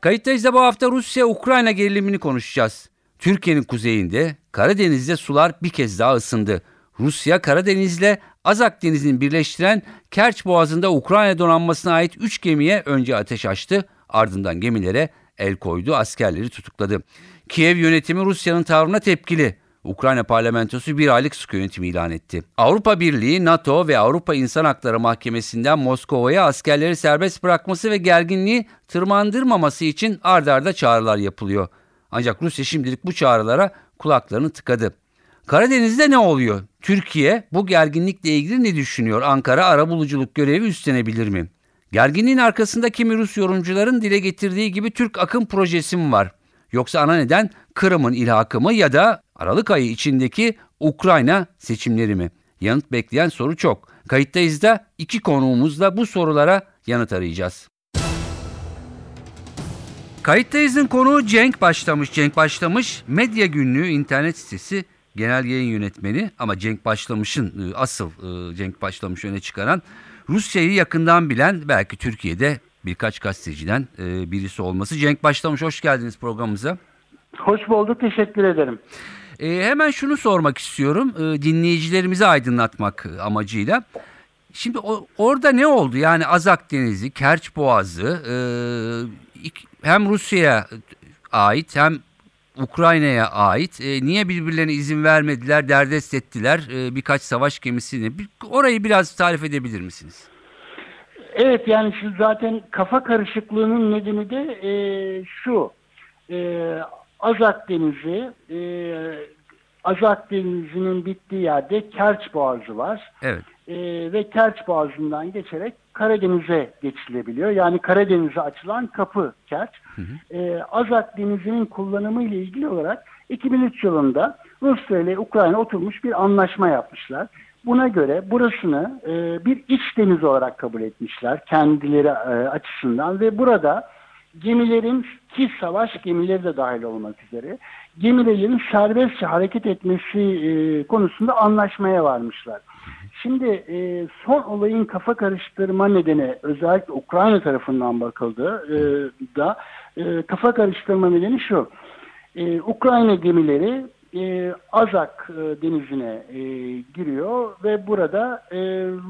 Kayıttayız da bu hafta Rusya-Ukrayna gerilimini konuşacağız. Türkiye'nin kuzeyinde Karadeniz'de sular bir kez daha ısındı. Rusya Karadeniz'le Azak Denizi'ni birleştiren Kerç Boğazı'nda Ukrayna donanmasına ait 3 gemiye önce ateş açtı, ardından gemilere el koydu, askerleri tutukladı. Kiev yönetimi Rusya'nın tavrına tepkili. Ukrayna parlamentosu bir aylık sıkı yönetim ilan etti. Avrupa Birliği, NATO ve Avrupa İnsan Hakları Mahkemesi'nden Moskova'ya askerleri serbest bırakması ve gerginliği tırmandırmaması için ard arda çağrılar yapılıyor. Ancak Rusya şimdilik bu çağrılara kulaklarını tıkadı. Karadeniz'de ne oluyor? Türkiye bu gerginlikle ilgili ne düşünüyor? Ankara arabuluculuk görevi üstlenebilir mi? Gerginliğin arkasında kimi Rus yorumcuların dile getirdiği gibi Türk akım projesi mi var? Yoksa ana neden Kırım'ın ilhakı mı ya da Aralık ayı içindeki Ukrayna seçimleri mi? Yanıt bekleyen soru çok. Kayıttayız da iki konuğumuzla bu sorulara yanıt arayacağız. Kayıttayız'ın konuğu Cenk Başlamış. Cenk Başlamış Medya Günlüğü internet sitesi genel yayın yönetmeni ama Cenk Başlamış'ın e, asıl e, Cenk Başlamış öne çıkaran Rusya'yı yakından bilen belki Türkiye'de birkaç gazeteciden e, birisi olması. Cenk Başlamış hoş geldiniz programımıza. Hoş bulduk, teşekkür ederim. E, hemen şunu sormak istiyorum, e, dinleyicilerimizi aydınlatmak amacıyla. Şimdi o, orada ne oldu? Yani Azak Denizi, Kerç Boğazı e, hem Rusya'ya ait hem Ukrayna'ya ait. E, niye birbirlerine izin vermediler, derdest ettiler e, birkaç savaş gemisini? Bir, orayı biraz tarif edebilir misiniz? Evet yani şu zaten kafa karışıklığının nedeni de e, şu. E, Azak Denizi, e, Azak Denizi'nin bittiği yerde Kerç Boğazı var. Evet. E, ve Kerç Boğazı'ndan geçerek Karadeniz'e geçilebiliyor. Yani Karadeniz'e açılan kapı Kerç. E, Azak Denizi'nin kullanımı ile ilgili olarak 2003 yılında Rusya ile Ukrayna oturmuş bir anlaşma yapmışlar. Buna göre burasını e, bir iç deniz olarak kabul etmişler kendileri e, açısından ve burada gemilerin ki savaş gemileri de dahil olmak üzere gemilerin serbestçe hareket etmesi e, konusunda anlaşmaya varmışlar. Şimdi e, son olayın kafa karıştırma nedeni özellikle Ukrayna tarafından bakıldı e, da e, kafa karıştırma nedeni şu. E, Ukrayna gemileri e, Azak e, denizine e, giriyor ve burada e,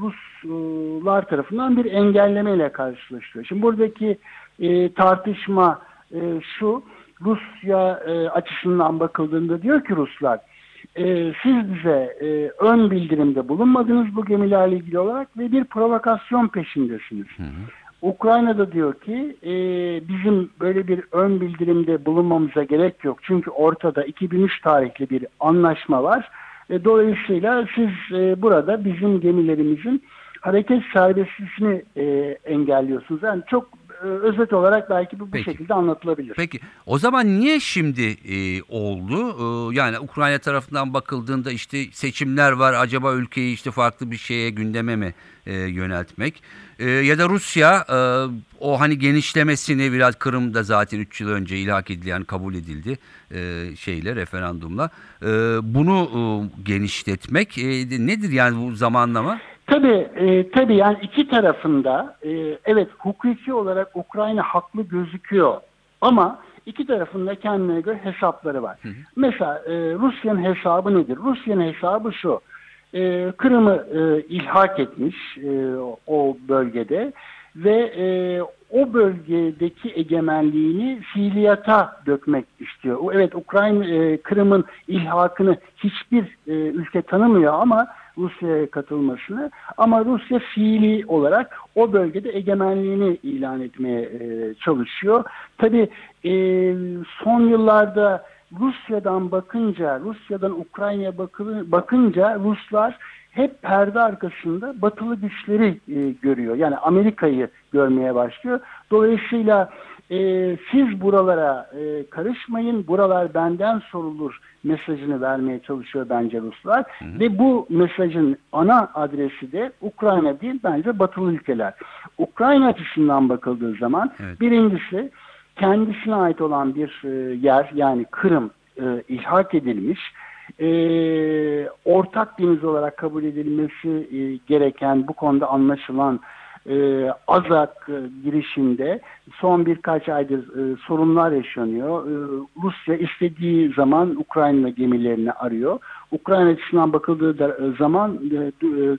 Ruslar tarafından bir engellemeyle karşılaşıyor. Şimdi buradaki e, tartışma e, şu, Rusya e, açısından bakıldığında diyor ki Ruslar, e, siz bize e, ön bildirimde bulunmadınız bu gemilerle ilgili olarak ve bir provokasyon peşindesiniz. Ukrayna'da diyor ki e, bizim böyle bir ön bildirimde bulunmamıza gerek yok. Çünkü ortada 2003 tarihli bir anlaşma var. E, dolayısıyla siz e, burada bizim gemilerimizin hareket serbestliğini e, engelliyorsunuz. Yani çok özet olarak belki bu bu şekilde anlatılabilir. Peki o zaman niye şimdi e, oldu? E, yani Ukrayna tarafından bakıldığında işte seçimler var. Acaba ülkeyi işte farklı bir şeye gündeme mi e, yöneltmek? E, ya da Rusya e, o hani genişlemesini biraz Kırım'da zaten 3 yıl önce ilhak edildi yani kabul edildi e, şeyle referandumla. E, bunu e, genişletmek e, nedir yani bu zamanlama? Tabii, e, tabii yani iki tarafında e, evet hukuki olarak Ukrayna haklı gözüküyor ama iki tarafında kendine göre hesapları var. Mesela e, Rusya'nın hesabı nedir? Rusya'nın hesabı şu. E, Kırım'ı e, ilhak etmiş e, o bölgede ve e, o bölgedeki egemenliğini fiiliyata dökmek istiyor. Evet Ukrayna e, Kırım'ın ilhakını hiçbir e, ülke tanımıyor ama Rusya'ya katılmasını ama Rusya fiili olarak o bölgede egemenliğini ilan etmeye e, çalışıyor. Tabii e, son yıllarda Rusya'dan bakınca, Rusya'dan Ukrayna'ya bakı- bakınca Ruslar hep perde arkasında batılı güçleri e, görüyor. Yani Amerika'yı görmeye başlıyor. Dolayısıyla e, siz buralara e, karışmayın, buralar benden sorulur mesajını vermeye çalışıyor bence Ruslar. Ve bu mesajın ana adresi de Ukrayna değil bence batılı ülkeler. Ukrayna açısından bakıldığı zaman Evet. birincisi kendisine ait olan bir e, yer yani Kırım e, ilhak edilmiş e, ortak deniz olarak kabul edilmesi e, gereken bu konuda anlaşılan e, Azak e, girişinde son birkaç aydır e, sorunlar yaşanıyor. E, Rusya istediği zaman Ukrayna gemilerini arıyor. Ukrayna açısından bakıldığı da, e, zaman e, e,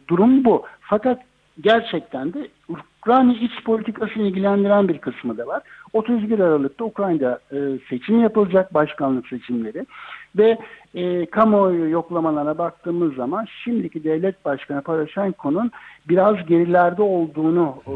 durum bu. Fakat gerçekten de Ukrayna iç politikasını ilgilendiren bir kısmı da var. 31 Aralık'ta Ukrayna'da e, seçim yapılacak, başkanlık seçimleri ve e, kamuoyu yoklamalarına baktığımız zaman şimdiki devlet başkanı Poroshenko'nun biraz gerilerde olduğunu e,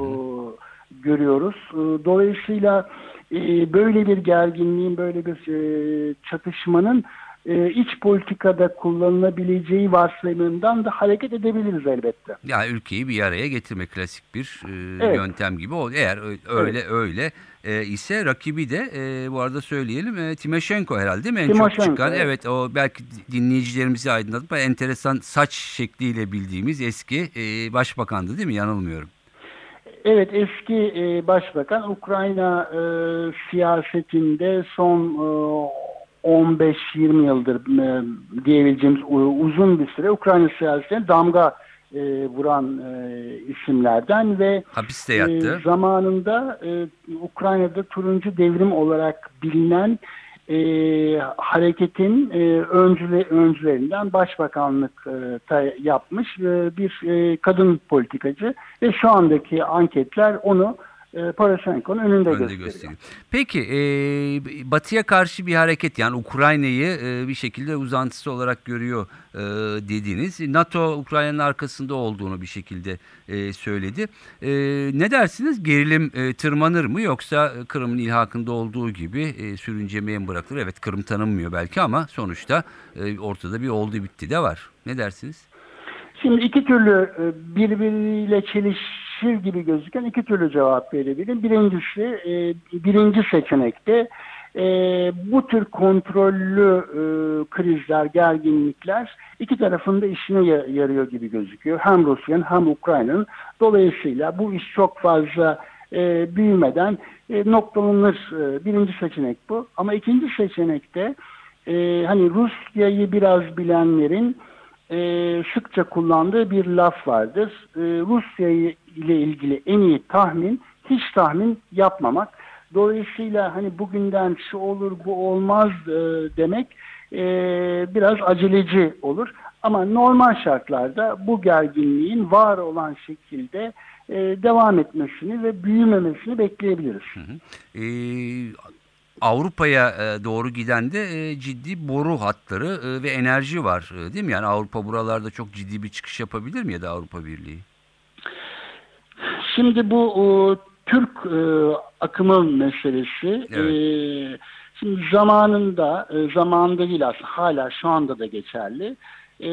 görüyoruz. E, dolayısıyla e, böyle bir gerginliğin, böyle bir e, çatışmanın e, iç politikada kullanılabileceği varsayımından da hareket edebiliriz elbette. Yani ülkeyi bir araya getirmek klasik bir e, Evet. yöntem gibi. O eğer öyle öyle e, ise rakibi de e, bu arada söyleyelim e, Timoshenko herhalde değil mi? En çok Timoshenko, çıkan. evet. Evet o belki dinleyicilerimizi aydınlatıp enteresan saç şekliyle bildiğimiz eski e, başbakandı değil mi? Yanılmıyorum. Evet eski e, başbakan Ukrayna e, siyasetinde son e, 15-20 yıldır e, diyebileceğimiz uzun bir süre Ukrayna siyasetine damga e, vuran e, isimlerden ve Hapiste yattı. e, zamanında e, Ukrayna'da turuncu devrim olarak bilinen e, hareketin e, öncüle, öncülerinden başbakanlık e, yapmış e, bir e, kadın politikacı ve şu andaki anketler onu e, Poroshenko'nun önünde, önde gösteriyor. gösteriyor. Peki e, Batı'ya karşı bir hareket yani Ukrayna'yı e, bir şekilde uzantısı olarak görüyor e, dediniz. NATO Ukrayna'nın arkasında olduğunu bir şekilde e, söyledi. E, ne dersiniz? Gerilim e, tırmanır mı yoksa Kırım'ın ilhakında olduğu gibi e, sürüncemeye mi bırakılır? Evet Kırım tanınmıyor belki ama sonuçta e, ortada bir oldu bitti de var. Ne dersiniz? Şimdi iki türlü e, birbiriyle çelişir gibi gözüken iki türlü cevap verebilirim. Birincisi e, birinci seçenekte e, bu tür kontrollü e, krizler, gerginlikler iki tarafın da işine ya- yarıyor gibi gözüküyor. Hem Rusya'nın hem Ukrayna'nın. Dolayısıyla bu iş çok fazla büyümeden noktalanır. Birinci seçenek bu. Ama ikinci seçenekte hani Rusya'yı biraz bilenlerin e, sıkça kullandığı bir laf vardır. E, Rusya ile ilgili en iyi tahmin hiç tahmin yapmamak. Dolayısıyla hani bugünden şu olur bu olmaz e, demek e, biraz aceleci olur. Ama normal şartlarda bu gerginliğin var olan şekilde e, devam etmesini ve büyümemesini bekleyebiliriz. E, Avrupa'ya e, doğru giden de e, ciddi boru hatları e, ve enerji var değil mi? Yani Avrupa buralarda çok ciddi bir çıkış yapabilir mi ya da Avrupa Birliği? Şimdi bu Türk e, akımı meselesi Evet. şimdi zamanında zamanında değil aslında hala şu anda da geçerli. E,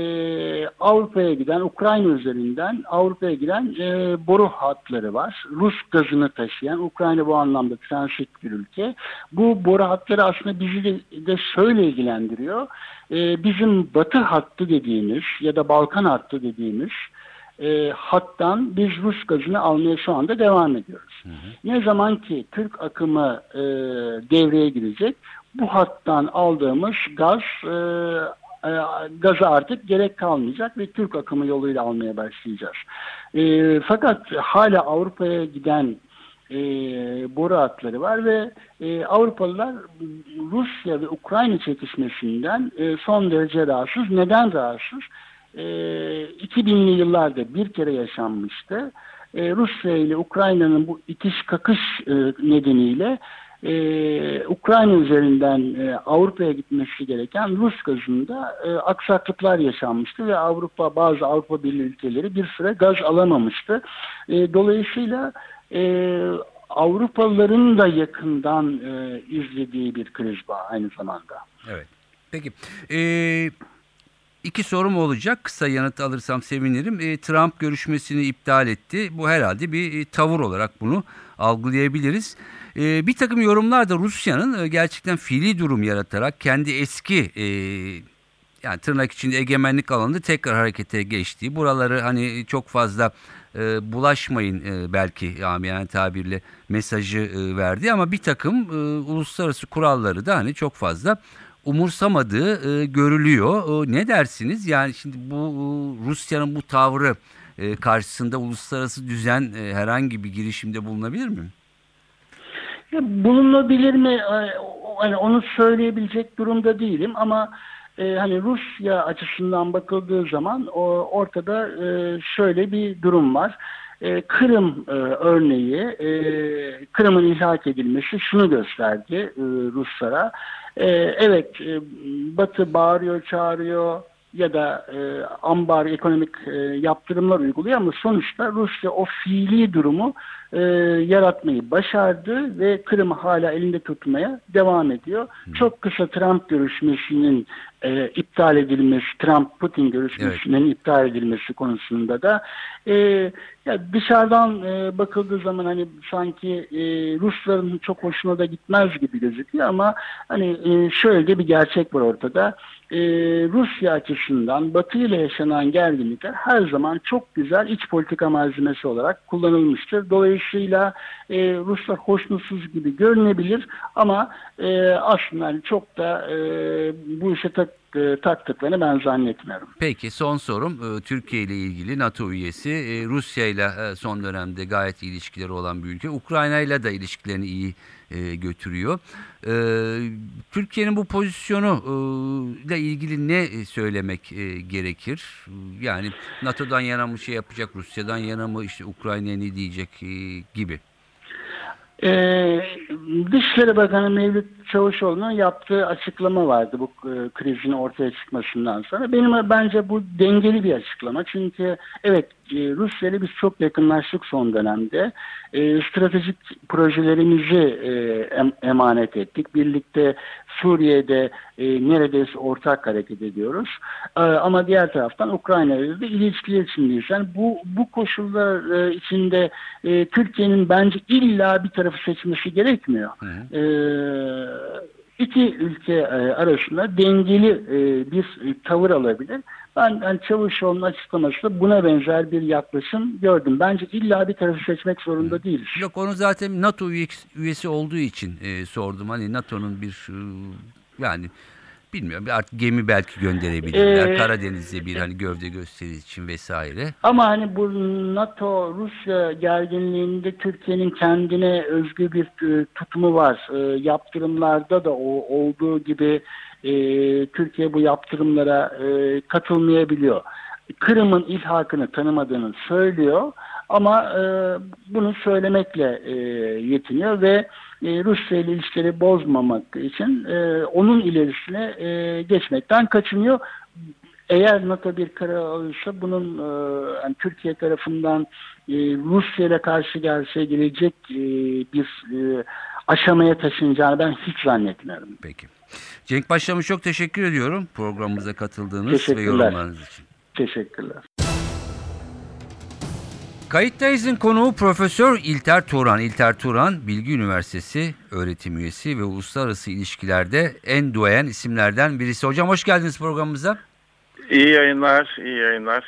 Avrupa'ya giden Ukrayna üzerinden Avrupa'ya giden e, boru hatları var. Rus gazını taşıyan Ukrayna bu anlamda transit bir ülke. Bu boru hatları aslında bizi de, de şöyle ilgilendiriyor. E, bizim batı hattı dediğimiz ya da Balkan hattı dediğimiz e, hattan biz Rus gazını almaya şu anda devam ediyoruz. Ne zaman ki Türk akımı e, devreye girecek bu hattan aldığımız gaz e, e, gaza artık gerek kalmayacak ve Türk akımı yoluyla almaya başlayacağız. E, fakat hala Avrupa'ya giden e, boru hatları var ve e, Avrupalılar Rusya ve Ukrayna çekişmesinden e, son derece rahatsız. Neden rahatsız? E, 2000'li yıllarda bir kere yaşanmıştı. E, Rusya ile Ukrayna'nın bu itiş kakış e, nedeniyle e, Ukrayna üzerinden e, Avrupa'ya gitmesi gereken Rus gazında e, aksaklıklar yaşanmıştı ve Avrupa bazı Avrupa Birliği ülkeleri bir süre gaz alamamıştı. E, dolayısıyla e, Avrupalıların da yakından e, izlediği bir kriz var aynı zamanda. Evet. Peki. E, iki sorum olacak. Kısa yanıt alırsam sevinirim. E, Trump görüşmesini iptal etti. Bu herhalde bir e, tavır olarak bunu algılayabiliriz. E, bir takım yorumlar da Rusya'nın e, gerçekten fiili durum yaratarak kendi eski e, yani tırnak içinde egemenlik alanında tekrar harekete geçtiği, buraları hani çok fazla e, bulaşmayın e, belki yani tabirle mesajı e, verdi ama bir takım e, uluslararası kuralları da hani çok fazla umursamadığı e, görülüyor. E, ne dersiniz? Yani şimdi bu e, Rusya'nın bu tavrı e, karşısında uluslararası düzen e, herhangi bir girişimde bulunabilir mi? Bulunabilir mi? Ee, Hani onu söyleyebilecek durumda değilim ama e, hani Rusya açısından bakıldığı zaman o, ortada e, şöyle bir durum var. E, Kırım e, örneği, e, Kırım'ın ilhak edilmesi şunu gösterdi e, Ruslara. E, evet, e, Batı bağırıyor, çağırıyor ya da e, ambar ekonomik e, yaptırımlar uyguluyor ama sonuçta Rusya o fiili durumu e, yaratmayı başardı ve Kırım'ı hala elinde tutmaya devam ediyor. Çok kısa Trump görüşmesinin e, iptal edilmesi, Trump-Putin görüşmesinin iptal edilmesi konusunda da e, ya dışarıdan e, bakıldığı zaman hani sanki e, Rusların çok hoşuna da gitmez gibi gözüküyor ama hani e, şöyle de bir gerçek var ortada. E, Rusya açısından Batı ile yaşanan gerginlikler her zaman çok güzel iç politika malzemesi olarak kullanılmıştır. Dolayısıyla e, Ruslar hoşnutsuz gibi görünebilir ama e, aslında çok da e, bu işe tak, e, taktıklarını ben zannetmiyorum. Peki son sorum e, Türkiye ile ilgili NATO üyesi e, Rusya ile e, son dönemde gayet ilişkileri olan bir ülke. Ukrayna ile de ilişkilerini iyi e, götürüyor. E, Türkiye'nin bu pozisyonu e, ile ilgili ne söylemek e, gerekir? Yani NATO'dan yana mı şey yapacak, Rusya'dan yana mı işte Ukrayna'ya ne diyecek e, gibi. Ee, Dışişleri Bakanı Mevlüt Çavuşoğlu'nun yaptığı açıklama vardı bu e, krizin ortaya çıkmasından sonra. Benim bence bu dengeli bir açıklama. Çünkü evet e, Rusya ile biz çok yakınlaştık son dönemde. E, stratejik projelerimizi e, em, emanet ettik. Birlikte Suriye'de e, neredeyse ortak hareket ediyoruz. E, ama diğer taraftan Ukrayna ile de ilişkiler içindeyiz. Yani bu, bu koşullar e, içinde e, Türkiye'nin bence illa bir tarafı seçmesi gerekmiyor. Hı hı. E, iki ülke e, arasında dengeli e, bir tavır alabilir. Ben yani Çavuşoğlu'nun açıklamasında buna benzer bir yaklaşım gördüm. Bence illa bir tarafı seçmek zorunda değiliz. Yok onu zaten NATO üyesi olduğu için e, sordum. Hani NATO'nun bir e, yani bilmiyorum artık gemi belki gönderebilirler. Ee, Karadeniz'de bir hani gövde gösterisi için vesaire. Ama hani bu NATO Rusya gerginliğinde Türkiye'nin kendine özgü bir e, tutumu var. E, yaptırımlarda da o olduğu gibi e, Türkiye bu yaptırımlara e, katılmayabiliyor. Kırım'ın ilhakını tanımadığını söylüyor ama e, bunu söylemekle e, yetiniyor ve e, Rusya ile ilişkileri bozmamak için e, onun ilerisine e, geçmekten kaçınıyor. Eğer NATO bir karar alırsa bunun e, yani Türkiye tarafından e, Rusya ile karşı karşıya gelecek e, bir e, aşamaya taşınacağını ben hiç zannetmiyorum. Peki. Cenk Başlamış çok teşekkür ediyorum programımıza katıldığınız ve yorumlarınız için. Teşekkürler. Kayıttayız'ın konuğu Profesör İlter Turan. İlter Turan, Bilgi Üniversitesi öğretim üyesi ve uluslararası ilişkilerde en duayen isimlerden birisi. Hocam hoş geldiniz programımıza. İyi yayınlar, iyi yayınlar.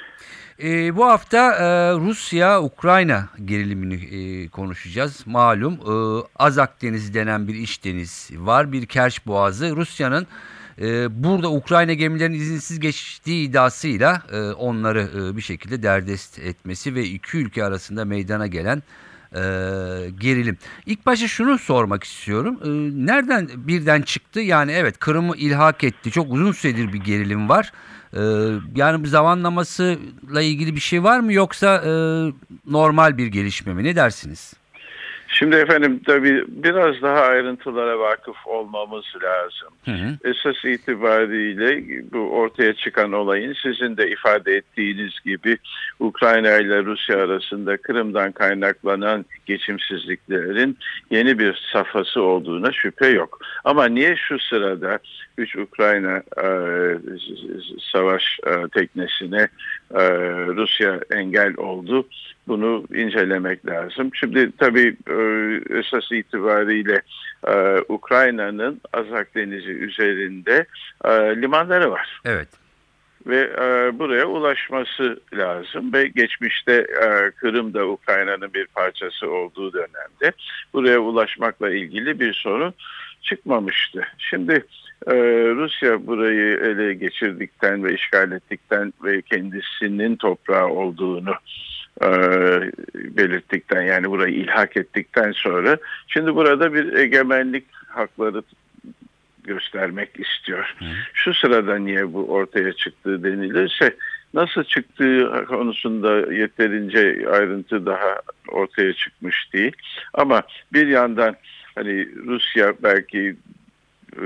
E, bu hafta e, Rusya-Ukrayna gerilimini e, konuşacağız. Malum e, Azak Denizi denen bir iç deniz var, bir Kerç Boğazı. Rusya'nın e, burada Ukrayna gemilerinin izinsiz geçtiği iddiasıyla e, onları e, bir şekilde derdest etmesi ve iki ülke arasında meydana gelen e, gerilim. İlk başta şunu sormak istiyorum. E, nereden birden çıktı? Yani evet Kırım'ı ilhak etti. Çok uzun süredir bir gerilim var. E, yani bu zamanlamasıyla ilgili bir şey var mı yoksa e, normal bir gelişme mi? Ne dersiniz? Şimdi efendim tabii biraz daha ayrıntılara vakıf olmamız lazım. Hı hı. Esas itibariyle bu ortaya çıkan olayın sizin de ifade ettiğiniz gibi Ukrayna ile Rusya arasında Kırım'dan kaynaklanan geçimsizliklerin yeni bir safhası olduğuna şüphe yok. Ama niye şu sırada 3 Ukrayna e, savaş e, teknesine e, Rusya engel oldu? Bunu incelemek lazım. Şimdi tabii e, esas itibariyle e, Ukrayna'nın Azak Denizi üzerinde e, limanları var Evet. ve e, buraya ulaşması lazım ve geçmişte e, Kırım da Ukrayna'nın bir parçası olduğu dönemde buraya ulaşmakla ilgili bir sorun çıkmamıştı. Şimdi e, Rusya burayı ele geçirdikten ve işgal ettikten ve kendisinin toprağı olduğunu e, belirttikten yani burayı ilhak ettikten sonra şimdi burada bir egemenlik hakları göstermek istiyor. Şu sırada niye bu ortaya çıktığı denilirse nasıl çıktığı konusunda yeterince ayrıntı daha ortaya çıkmış değil. Ama bir yandan hani Rusya belki e,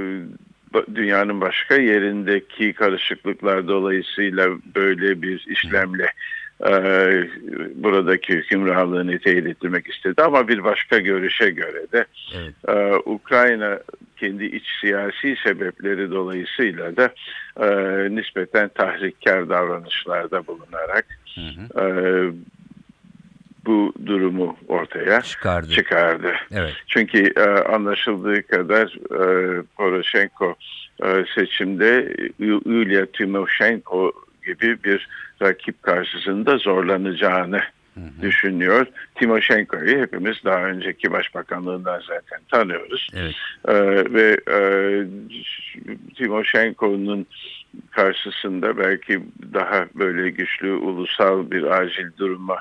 dünyanın başka yerindeki karışıklıklar dolayısıyla böyle bir işlemle e, buradaki hükümranlığını teyit ettirmek istedi ama bir başka görüşe göre de Evet. ee, Ukrayna kendi iç siyasi sebepleri dolayısıyla da e, nispeten tahrikkar davranışlarda bulunarak Hı hı. e, bu durumu ortaya Çıkardı. çıkardı. Evet. Çünkü e, anlaşıldığı kadar e, Poroshenko e, seçimde Yulia Timoshenko gibi bir rakip karşısında zorlanacağını düşünüyor. Timoshenko'yu hepimiz daha önceki başbakanlığından zaten tanıyoruz. Evet. Ee, ve e, Timoshenko'nun karşısında belki daha böyle güçlü ulusal bir acil duruma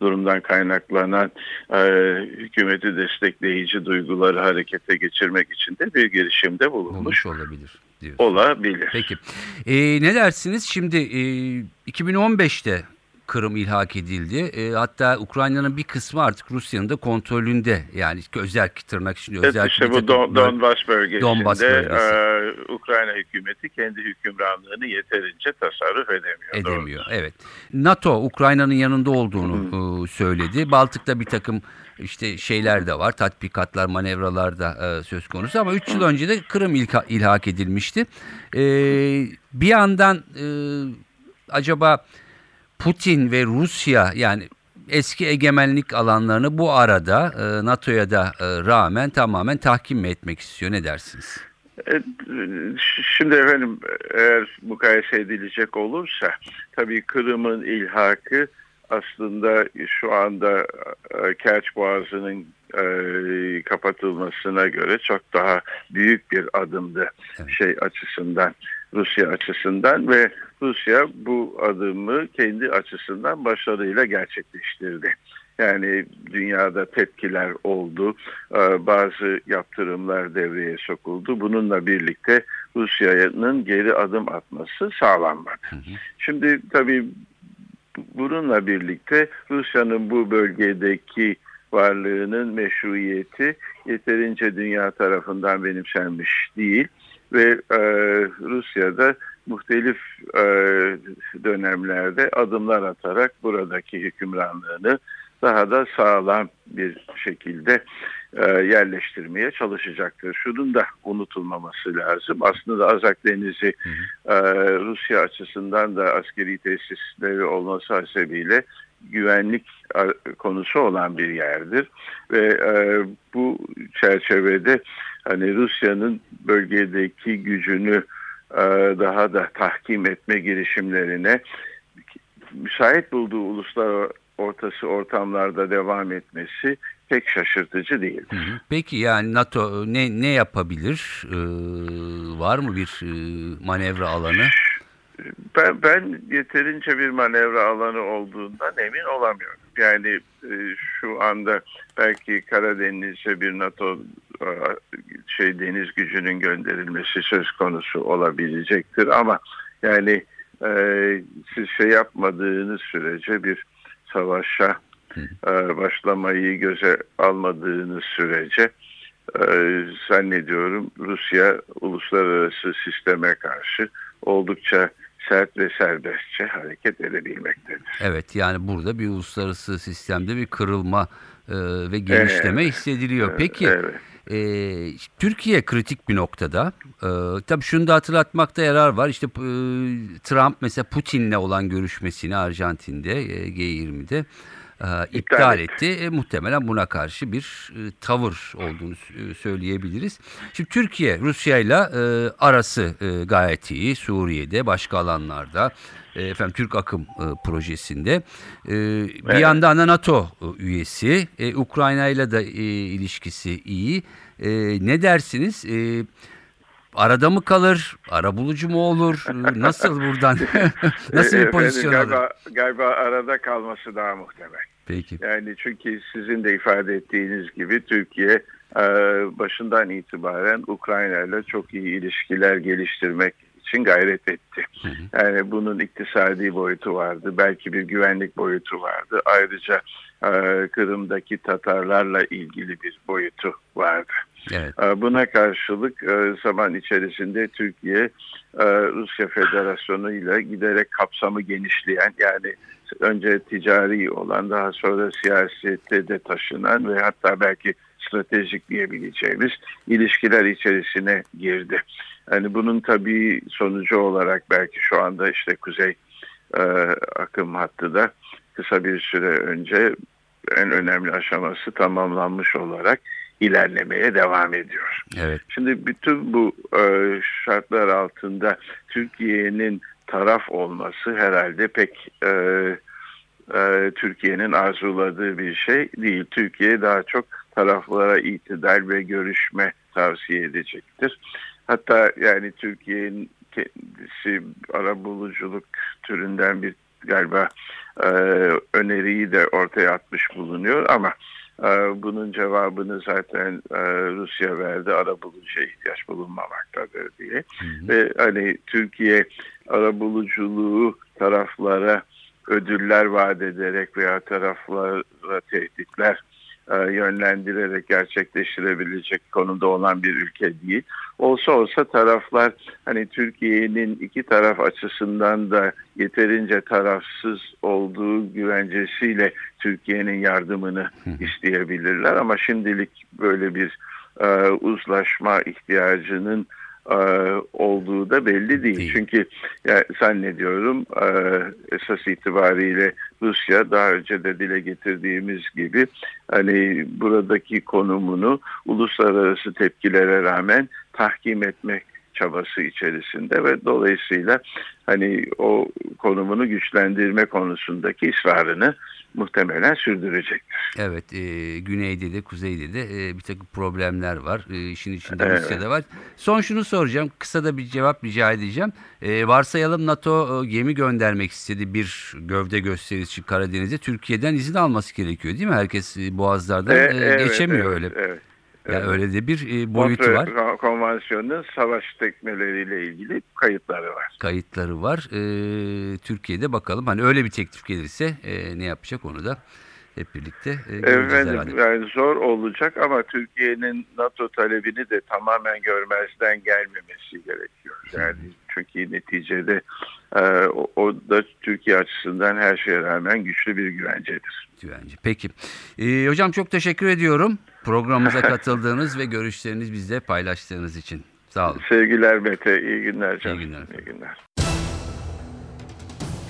durumdan kaynaklanan e, hükümeti destekleyici duyguları harekete geçirmek için de bir girişimde bulunmuş Olmuş olabilir diyor. olabilir. Peki. Ee, ne dersiniz? Şimdi e, 2015'te Kırım ilhak edildi. E, hatta Ukrayna'nın bir kısmı artık Rusya'nın da kontrolünde. Yani özel tırnak Evet, özel işte bir bu Don, Donbas bölgesinde Donbas bölgesi. e, Ukrayna hükümeti kendi hükümranlığını yeterince tasarruf edemiyor. edemiyor. Doğrudur. Evet. NATO Ukrayna'nın yanında olduğunu e, söyledi. Baltık'ta bir takım işte şeyler de var. Tatbikatlar, manevralar da e, söz konusu ama 3 yıl önce de Kırım ilha- ilhak edilmişti. E, bir yandan e, acaba Putin ve Rusya yani eski egemenlik alanlarını bu arada e, NATO'ya da e, rağmen tamamen tahkim mi etmek istiyor? Ne dersiniz? E, Şimdi efendim eğer mukayese edilecek olursa tabii Kırım'ın ilhakı aslında şu anda Kerç Boğazı'nın e, kapatılmasına göre çok daha büyük bir adımdı Evet. şey açısından Rusya açısından ve Rusya bu adımı kendi açısından başarıyla gerçekleştirdi. Yani dünyada tepkiler oldu, e, bazı yaptırımlar devreye sokuldu. Bununla birlikte Rusya'nın geri adım atması sağlanmadı. Şimdi tabii bununla birlikte Rusya'nın bu bölgedeki varlığının meşruiyeti yeterince dünya tarafından benimsenmiş değil ve e, Rusya'da muhtelif e, dönemlerde adımlar atarak buradaki hükümranlığını daha da sağlam bir şekilde e, yerleştirmeye çalışacaktır. Şunun da unutulmaması lazım. Aslında Azak Denizi e, Rusya açısından da askeri tesisleri olması hasebiyle güvenlik konusu olan bir yerdir ve e, bu çerçevede hani Rusya'nın bölgedeki gücünü e, daha da tahkim etme girişimlerine müsait bulduğu uluslar ortası ortamlarda devam etmesi pek şaşırtıcı değil. Peki yani NATO ne ne yapabilir? Ee, var mı bir e, manevra alanı? Ben, ben yeterince bir manevra alanı olduğundan emin olamıyorum. Yani e, şu anda belki Karadeniz'e bir NATO e, şey deniz gücünün gönderilmesi söz konusu olabilecektir ama yani e, siz şey yapmadığınız sürece bir savaşa e, başlamayı göze almadığınız sürece e, zannediyorum Rusya uluslararası sisteme karşı oldukça sert ve serbestçe hareket edebilmektedir. Evet yani burada bir uluslararası sistemde bir kırılma e, ve genişleme Evet. hissediliyor. Peki Evet. e, Türkiye kritik bir noktada. E, tabii şunu da hatırlatmakta yarar var. İşte e, Trump mesela Putin'le olan görüşmesini Arjantin'de e, G20'de e, iptal etti. etti. E, muhtemelen buna karşı bir e, tavır olduğunu e, söyleyebiliriz. Şimdi Türkiye Rusya'yla e, arası e, gayet iyi. Suriye'de başka alanlarda e, efendim Türk Akım e, projesinde. E, Bir Evet. yandan da NATO üyesi. E, Ukrayna ile de e, ilişkisi iyi. E, ne dersiniz? E, arada mı kalır? Ara bulucu mu olur? Nasıl buradan? Nasıl bir Efendim, pozisyon alır? galiba, galiba arada kalması daha muhtemel. Peki. Yani çünkü sizin de ifade ettiğiniz gibi Türkiye e, başından itibaren Ukrayna ile çok iyi ilişkiler geliştirmek için gayret etti. Yani bunun iktisadi boyutu vardı, belki bir güvenlik boyutu vardı. Ayrıca e, Kırım'daki Tatarlarla ilgili bir boyutu vardı. Evet. E, Buna karşılık e, zaman içerisinde Türkiye e, Rusya Federasyonu ile giderek kapsamı genişleyen yani önce ticari olan daha sonra siyasette de taşınan ve hatta belki stratejik diyebileceğimiz ilişkiler içerisine girdi. Yani bunun tabii sonucu olarak belki şu anda işte Kuzey e, akım hattı da kısa bir süre önce en önemli aşaması tamamlanmış olarak ilerlemeye devam ediyor. Evet. Şimdi bütün bu e, şartlar altında Türkiye'nin taraf olması herhalde pek e, e, Türkiye'nin arzuladığı bir şey değil. Türkiye daha çok taraflara itidal ve görüşme tavsiye edecektir. Hatta yani Türkiye'nin kendisi arabuluculuk türünden bir galiba e, öneriyi de ortaya atmış bulunuyor ama bunun cevabını zaten e, Rusya verdi arabulucuya ihtiyaç bulunmamaktadır diye. Ve hani Türkiye arabuluculuğu taraflara ödüller vaat ederek veya taraflara tehditler yönlendirerek gerçekleştirebilecek konumda olan bir ülke değil. Olsa olsa taraflar hani Türkiye'nin iki taraf açısından da yeterince tarafsız olduğu güvencesiyle Türkiye'nin yardımını isteyebilirler ama şimdilik böyle bir e, uzlaşma ihtiyacının e, olduğu da belli değil. Değil. Çünkü ya, zannediyorum e, esas itibariyle Rusya daha önce de dile getirdiğimiz gibi hani buradaki konumunu uluslararası tepkilere rağmen tahkim etmek çabası içerisinde ve dolayısıyla hani o konumunu güçlendirme konusundaki ısrarını muhtemelen sürdürecektir. Evet, e, güneyde de kuzeyde de e, bir takım problemler var. E, işin içinde Evet. Rusya'da var. Son şunu soracağım, kısa da bir cevap rica edeceğim. E, varsayalım NATO e, gemi göndermek istedi bir gövde gösterisi Karadeniz'e. Türkiye'den izin alması gerekiyor değil mi? Herkes e, boğazlardan E, e, evet, geçemiyor evet, öyle. Evet. Yani öyle de bir e, boyutu var. Konvansiyonunun savaş tekmeleriyle ilgili kayıtları var. Kayıtları var. E, Türkiye'de bakalım hani öyle bir teklif gelirse e, ne yapacak onu da hep birlikte e, herhalde. Efendim yani zor olacak ama Türkiye'nin NATO talebini de tamamen görmezden gelmemesi gerekiyor. Yani çünkü neticede o, o da Türkiye açısından her şeye rağmen güçlü bir güvencedir. Güvence. Peki. Ee, hocam çok teşekkür ediyorum programımıza katıldığınız ve görüşlerinizi bizle paylaştığınız için. Sağ olun. Sevgiler Mete, iyi günler canım. İyi günler. İyi günler.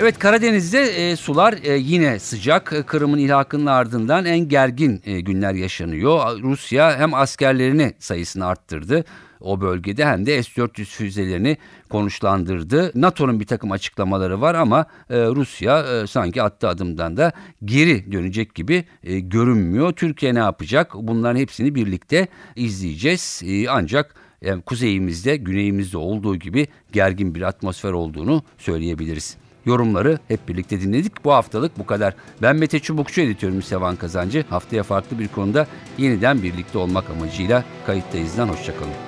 Evet Karadeniz'de e, sular e, yine sıcak. E, Kırım'ın ilhakının ardından en gergin e, günler yaşanıyor. Rusya hem askerlerini sayısını arttırdı o bölgede hem de S-400 füzelerini konuşlandırdı. NATO'nun bir takım açıklamaları var ama e, Rusya e, sanki attığı adımdan da geri dönecek gibi e, görünmüyor. Türkiye ne yapacak? Bunların hepsini birlikte izleyeceğiz. E, ancak yani kuzeyimizde, güneyimizde olduğu gibi gergin bir atmosfer olduğunu söyleyebiliriz. Yorumları hep birlikte dinledik. Bu haftalık bu kadar. Ben Mete Çubukçu editörüm Sevan Kazancı. Haftaya farklı bir konuda yeniden birlikte olmak amacıyla kayıttayızdan hoşçakalın.